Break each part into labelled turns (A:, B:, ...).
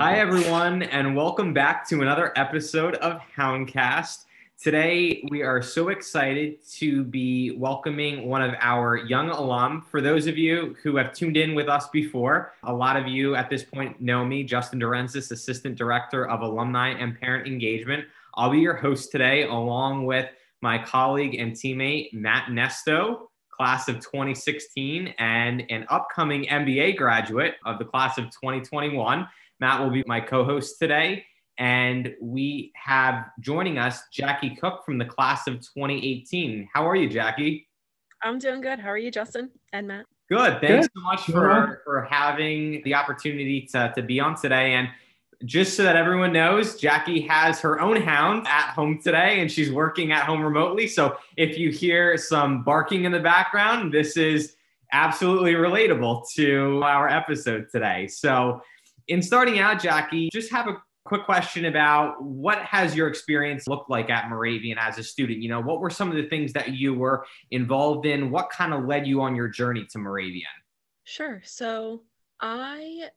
A: Hi, everyone, and welcome back to another episode of Houndcast. Today, we are so excited to be welcoming one of our young alum. For those of you who have tuned in with us before, a lot of you at this point know me, Justin Dorenzis, Assistant Director of Alumni and Parent Engagement. I'll be your host today, along with my colleague and teammate, Matt Nesto, class of 2016, and an upcoming MBA graduate of the class of 2021. Matt will be my co host today. And we have joining us Jackie Cook from the class of 2018. How are you, Jackie?
B: I'm doing good. How are you, Justin and Matt?
A: Good. Thanks good. so much for, for having the opportunity to, to be on today. And just so that everyone knows, Jackie has her own hound at home today and she's working at home remotely. So if you hear some barking in the background, this is absolutely relatable to our episode today. So in starting out, Jackie, just have a quick question about what has your experience looked like at Moravian as a student? You know, what were some of the things that you were involved in? What kind of led you on your journey to Moravian?
B: Sure. So I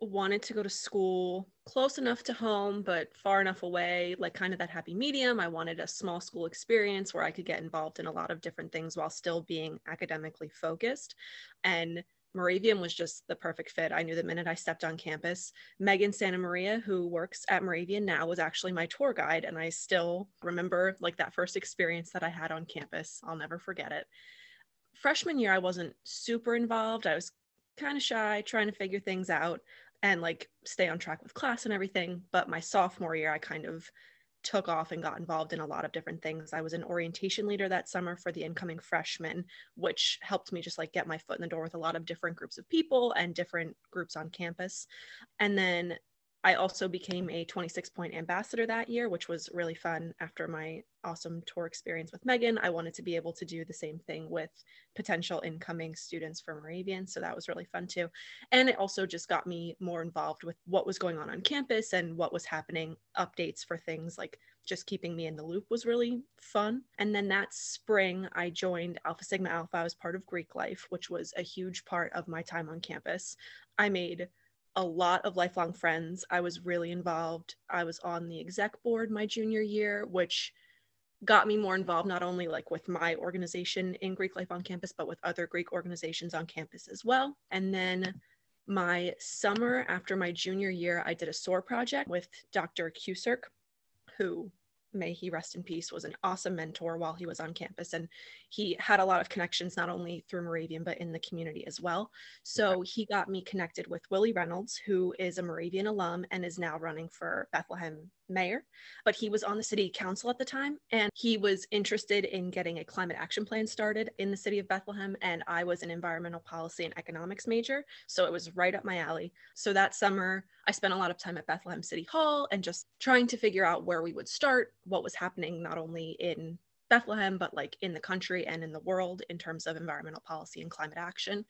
B: wanted to go to school close enough to home, but far enough away, like kind of that happy medium. I wanted a small school experience where I could get involved in a lot of different things while still being academically focused. And Moravian was just the perfect fit. I knew the minute I stepped on campus. Megan Santa Maria, who works at Moravian now, was actually my tour guide. And I still remember like that first experience that I had on campus. I'll never forget it. Freshman year, I wasn't super involved. I was kind of shy, trying to figure things out and like stay on track with class and everything. But my sophomore year, I kind of took off and got involved in a lot of different things. I was an orientation leader that summer for the incoming freshmen, which helped me just like get my foot in the door with a lot of different groups of people and different groups on campus. And then I also became a 26 point ambassador that year, which was really fun after my awesome tour experience with Megan. I wanted to be able to do the same thing with potential incoming students from Moravian. So that was really fun too. And it also just got me more involved with what was going on on campus and what was happening, updates for things like just keeping me in the loop was really fun. And then that spring, I joined Alpha Sigma Alpha. I was part of Greek Life, which was a huge part of my time on campus. I made a lot of lifelong friends. I was really involved. I was on the exec board my junior year, which got me more involved not only like with my organization in Greek life on campus, but with other Greek organizations on campus as well. And then my summer after my junior year, I did a SOAR project with Dr. Kuserk, who may he rest in peace, was an awesome mentor while he was on campus. And he had a lot of connections, not only through Moravian, but in the community as well. So he got me connected with Willie Reynolds, who is a Moravian alum and is now running for Bethlehem mayor, but he was on the city council at the time and he was interested in getting a climate action plan started in the city of Bethlehem. And I was an environmental policy and economics major. So it was right up my alley. So that summer, I spent a lot of time at Bethlehem City Hall and just trying to figure out where we would start, what was happening not only in Bethlehem, but like in the country and in the world in terms of environmental policy and climate action.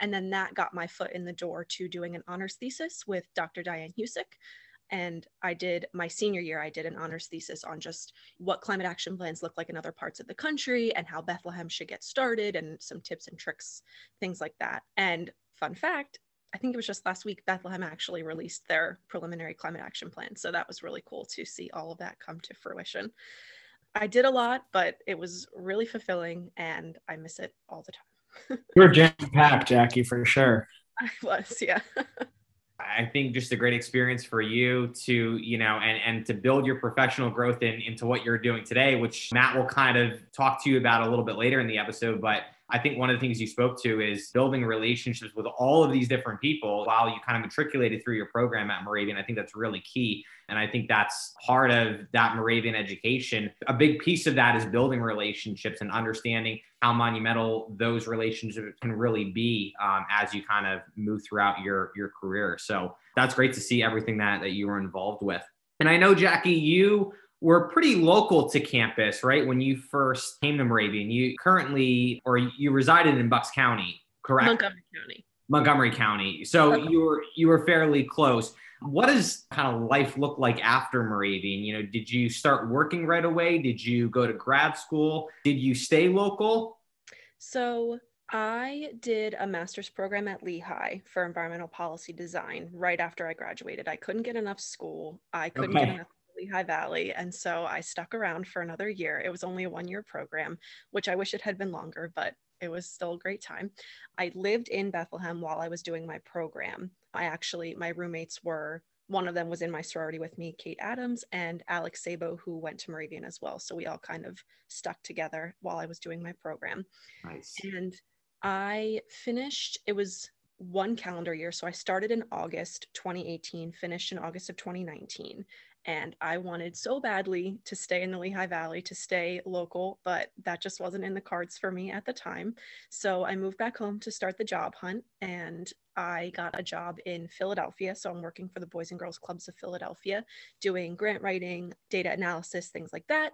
B: And then that got my foot in the door to doing an honors thesis with Dr. Diane Husic. And I did my senior year, I did an honors thesis on just what climate action plans look like in other parts of the country and how Bethlehem should get started and some tips and tricks, things like that. And fun fact, I think it was just last week, Bethlehem actually released their preliminary climate action plan. So that was really cool to see all of that come to fruition. I did a lot, but it was really fulfilling and I miss it all the time.
C: you were jam packed, Jackie, for sure.
B: I was, yeah.
A: I think just a great experience for you to, you know, and and to build your professional growth in, into what you're doing today, which Matt will kind of talk to you about a little bit later in the episode. But I think one of the things you spoke to is building relationships with all of these different people while you kind of matriculated through your program at Moravian. I think that's really key. And I think that's part of that Moravian education. A big piece of that is building relationships and understanding how monumental those relationships can really be um, as you kind of move throughout your, your career. So that's great to see everything that, that you were involved with. And I know, Jackie, you were pretty local to campus, right? When you first came to Moravian, you currently or you resided in Bucks County, correct?
B: Montgomery County.
A: Montgomery County. So okay. you were you were fairly close. What does kind of life look like after Moravian? You know, did you start working right away? Did you go to grad school? Did you stay local?
B: So I did a master's program at Lehigh for environmental policy design right after I graduated. I couldn't get enough school. I couldn't okay. get enough Lehigh Valley. And so I stuck around for another year. It was only a one year program, which I wish it had been longer, but it was still a great time. I lived in Bethlehem while I was doing my program. I actually, my roommates were one of them was in my sorority with me, Kate Adams, and Alex Sabo, who went to Moravian as well. So we all kind of stuck together while I was doing my program.
A: Nice.
B: And I finished, it was one calendar year. So I started in August 2018, finished in August of 2019. And I wanted so badly to stay in the Lehigh Valley, to stay local, but that just wasn't in the cards for me at the time. So I moved back home to start the job hunt and I got a job in Philadelphia. So I'm working for the Boys and Girls Clubs of Philadelphia, doing grant writing, data analysis, things like that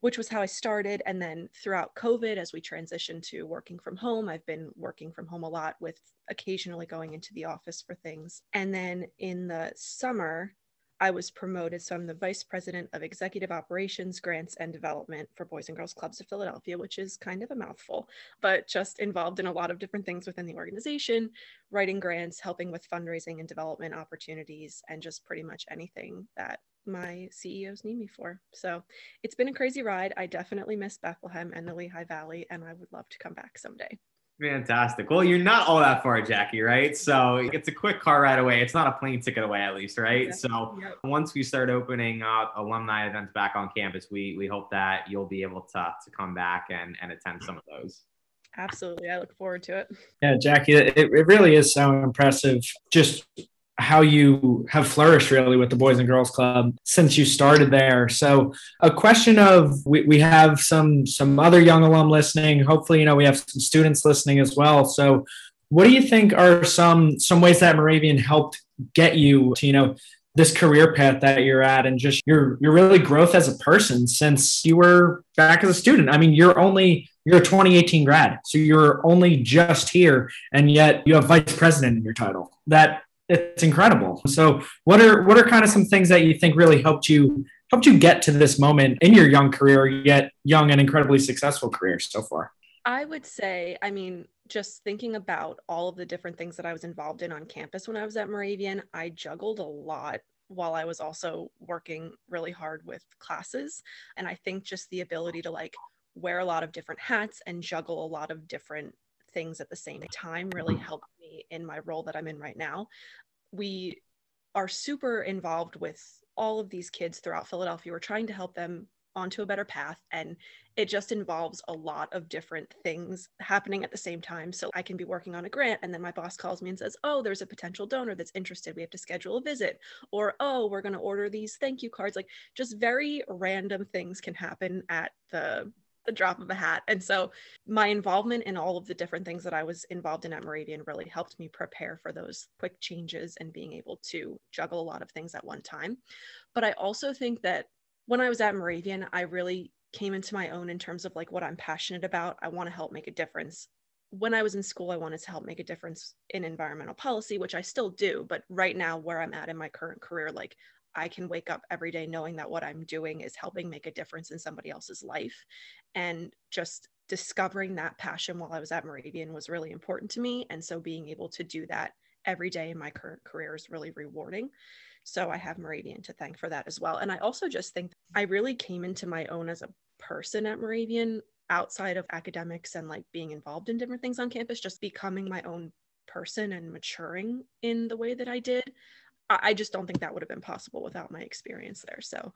B: which was how I started. And then throughout COVID, as we transitioned to working from home, I've been working from home a lot with occasionally going into the office for things. And then in the summer, I was promoted. So I'm the vice president of executive operations, grants, and development for Boys and Girls Clubs of Philadelphia, which is kind of a mouthful, but just involved in a lot of different things within the organization, writing grants, helping with fundraising and development opportunities, and just pretty much anything that my CEOs need me for. So it's been a crazy ride. I definitely miss Bethlehem and the Lehigh Valley, and I would love to come back someday.
A: Fantastic. Well, you're not all that far, Jackie, right? So it's a quick car ride away. It's not a plane ticket away, at least, right? Yeah. So yep. once we start opening up alumni events back on campus, we we hope that you'll be able to to come back and and attend some of those.
B: Absolutely. I look forward to it.
C: Yeah, Jackie, it, it really is so impressive. Just how you have flourished really with the Boys and Girls Club since you started there. So a question of we, we have some some other young alum listening. Hopefully, you know, we have some students listening as well. So what do you think are some some ways that Moravian helped get you to, you know, this career path that you're at and just your your really growth as a person since you were back as a student. I mean, you're only you're a 2018 grad, so you're only just here, and yet you have vice president in your title. That it's incredible. So what are what are kind of some things that you think really helped you helped you get to this moment in your young career, yet young and incredibly successful career so far?
B: I would say, I mean, just thinking about all of the different things that I was involved in on campus when I was at Moravian, I juggled a lot while I was also working really hard with classes. And I think just the ability to like wear a lot of different hats and juggle a lot of different things at the same time really mm-hmm. helped me in my role that I'm in right now. We are super involved with all of these kids throughout Philadelphia. We're trying to help them onto a better path and it just involves a lot of different things happening at the same time. So i can be working on a grant and then my boss calls me and says oh there's a potential donor that's interested. We have to schedule a visit. Or oh we're going to order these thank you cards. Like just very random things can happen at the the drop of a hat. And so my involvement in all of the different things that I was involved in at Moravian really helped me prepare for those quick changes and being able to juggle a lot of things at one time. But I also think that when I was at Moravian, I really came into my own in terms of like what I'm passionate about. I want to help make a difference. When I was in school, I wanted to help make a difference in environmental policy, which I still do. But right now, where I'm at in my current career, like I can wake up every day knowing that what I'm doing is helping make a difference in somebody else's life. And just discovering that passion while I was at Moravian was really important to me. And so being able to do that every day in my current career is really rewarding. So I have Moravian to thank for that as well. And I also just think I really came into my own as a person at Moravian outside of academics and like being involved in different things on campus, just becoming my own person and maturing in the way that I did. I just don't think that would have been possible without my experience there. So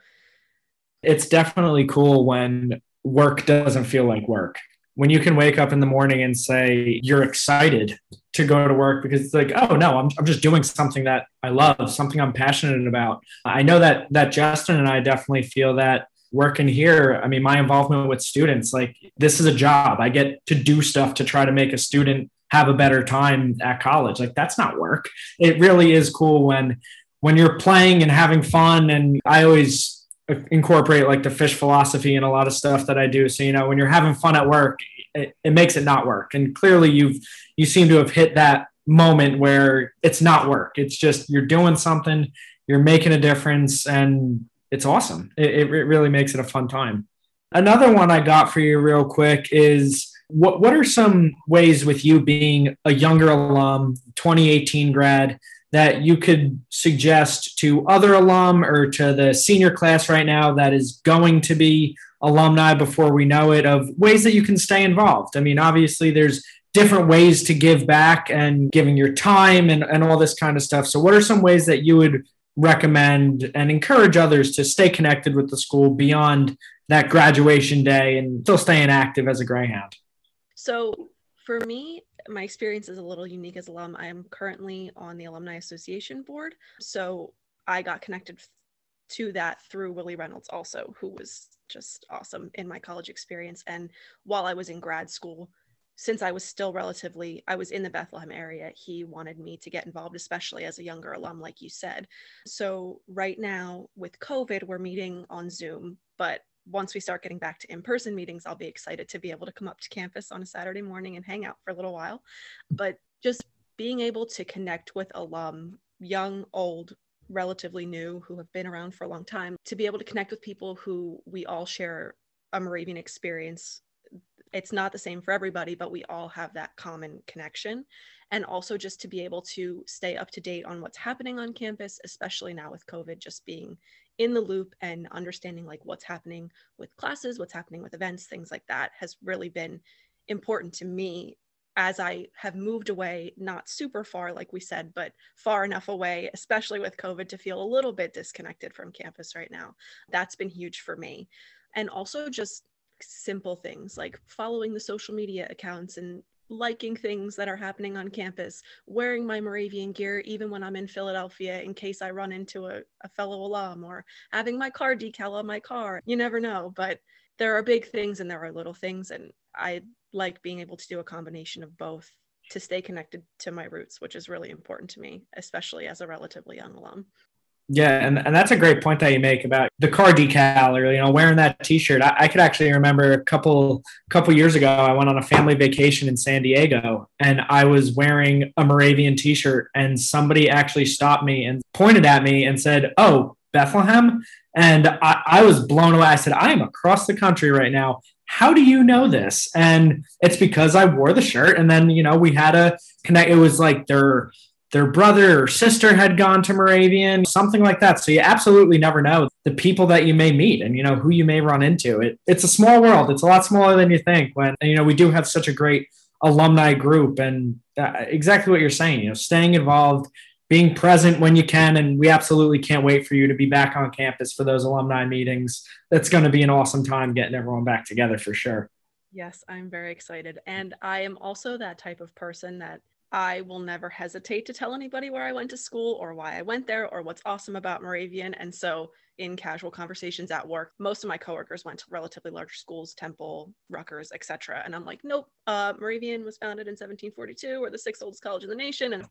C: it's definitely cool when work doesn't feel like work. When you can wake up in the morning and say you're excited to go to work because it's like, oh no, I'm, I'm just doing something that I love, something I'm passionate about. I know that that Justin and I definitely feel that working here. I mean, my involvement with students, like this is a job. I get to do stuff to try to make a student have a better time at college. Like that's not work. It really is cool when when you're playing and having fun. And I always incorporate like the fish philosophy in a lot of stuff that I do. So you know, when you're having fun at work, it, it makes it not work. And clearly, you've you seem to have hit that moment where it's not work. It's just you're doing something, you're making a difference, and it's awesome. It, it really makes it a fun time. Another one I got for you real quick is What what are some ways with you being a younger alum, 2018 grad, that you could suggest to other alum or to the senior class right now that is going to be alumni before we know it of ways that you can stay involved? I mean, obviously there's different ways to give back and giving your time and, and all this kind of stuff. So what are some ways that you would recommend and encourage others to stay connected with the school beyond that graduation day and still staying active as a Greyhound?
B: So for me, my experience is a little unique as alum. I am currently on the Alumni Association board. So I got connected to that through Willie Reynolds, also, who was just awesome in my college experience. And while I was in grad school, since I was still relatively, I was in the Bethlehem area, he wanted me to get involved, especially as a younger alum, like you said. So, right now with COVID, we're meeting on Zoom, but once we start getting back to in-person meetings i'll be excited to be able to come up to campus on a saturday morning and hang out for a little while. But just being able to connect with alum young old relatively new who have been around for a long time to be able to connect with people who we all share a moravian experience it's not the same for everybody but we all have that common connection and also just to be able to stay up to date on what's happening on campus especially now with covid just being in the loop and understanding like what's happening with classes, what's happening with events, things like that has really been important to me as I have moved away, not super far, like we said, but far enough away, especially with COVID, to feel a little bit disconnected from campus right now. That's been huge for me. And also just simple things like following the social media accounts and liking things that are happening on campus, wearing my Moravian gear even when I'm in Philadelphia in case I run into a, a fellow alum, or having my car decal on my car. You never know, but there are big things and there are little things. And I like being able to do a combination of both to stay connected to my roots, which is really important to me, especially as a relatively young alum.
C: Yeah, and, and that's a great point that you make about the car decal or you know wearing that T-shirt. I, I, could actually remember a couple couple years ago. I went on a family vacation in San Diego, and I was wearing a Moravian T-shirt, and somebody actually stopped me and pointed at me and said, "Oh, Bethlehem," and I, I was blown away. I said, "I am across the country right now. How do you know this?" And it's because I wore the shirt, and then you know we had a connect. It was like they're their brother or sister had gone to Moravian, something like that. So you absolutely never know the people that you may meet and you know who you may run into. It, it's a small world. It's a lot smaller than you think. When you know we do have such a great alumni group, and uh, exactly what you're saying. You know, staying involved, being present when you can, and we absolutely can't wait for you to be back on campus for those alumni meetings. That's going to be an awesome time getting everyone back together for sure.
B: Yes, I'm very excited. And I am also that type of person that I will never hesitate to tell anybody where I went to school or why I went there or what's awesome about Moravian. And so, in casual conversations at work, most of my coworkers went to relatively large schools, Temple, Rutgers, etc. And I'm like, nope, uh, Moravian was founded in 1742. We're the sixth oldest college in the nation, and so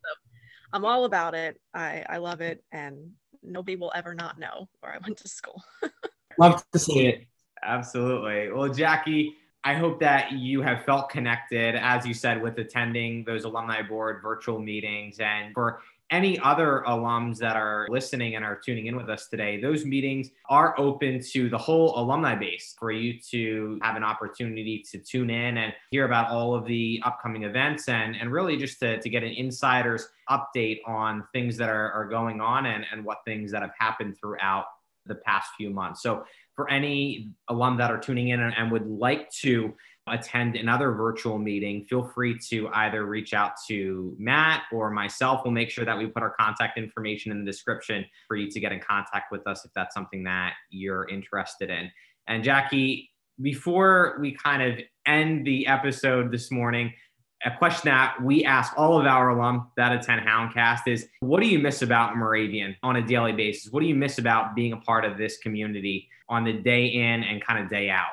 B: I'm all about it. I I love it, and nobody will ever not know where I went to school.
C: Love to see it.
A: Absolutely. Well, Jackie I hope that you have felt connected, as you said, with attending those alumni board virtual meetings. And for any other alums that are listening and are tuning in with us today, those meetings are open to the whole alumni base for you to have an opportunity to tune in and hear about all of the upcoming events and, and really just to, to get an insider's update on things that are, are going on and, and what things that have happened throughout the past few months. So for any alum that are tuning in and, and would like to attend another virtual meeting, feel free to either reach out to Matt or myself. We'll make sure that we put our contact information in the description for you to get in contact with us if that's something that you're interested in. And Jackie, before we kind of end the episode this morning, a question that we ask all of our alum that attend Houndcast is what do you miss about Moravian on a daily basis? What do you miss about being a part of this community on the day in and kind of day out?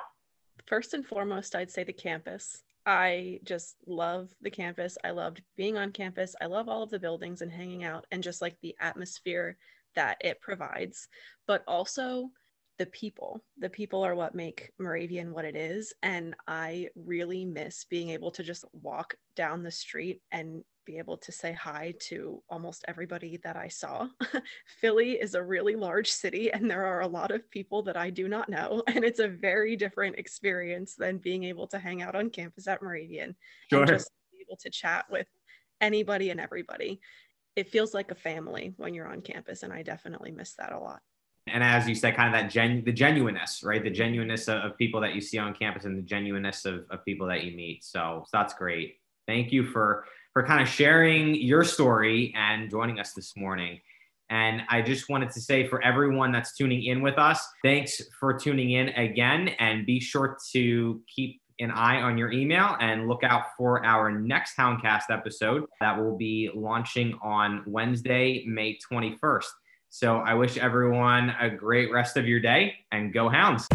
B: First and foremost, I'd say the campus. I just love the campus. I loved being on campus. I love all of the buildings and hanging out and just like the atmosphere that it provides. But also, the people. The people are what make Moravian what it is. And I really miss being able to just walk down the street and be able to say hi to almost everybody that I saw. Philly is a really large city, and there are a lot of people that I do not know. And it's a very different experience than being able to hang out on campus at Moravian.
A: Sure.
B: and just be able to chat with anybody and everybody. It feels like a family when you're on campus, and I definitely miss that a lot.
A: And as you said, kind of that gen the genuineness, right? The genuineness of, of people that you see on campus and the genuineness of, of people that you meet. So, so that's great. Thank you for for kind of sharing your story and joining us this morning. And I just wanted to say for everyone that's tuning in with us, thanks for tuning in again. And be sure to keep an eye on your email and look out for our next Houndcast episode that will be launching on Wednesday, May 21st. So I wish everyone a great rest of your day and go Hounds.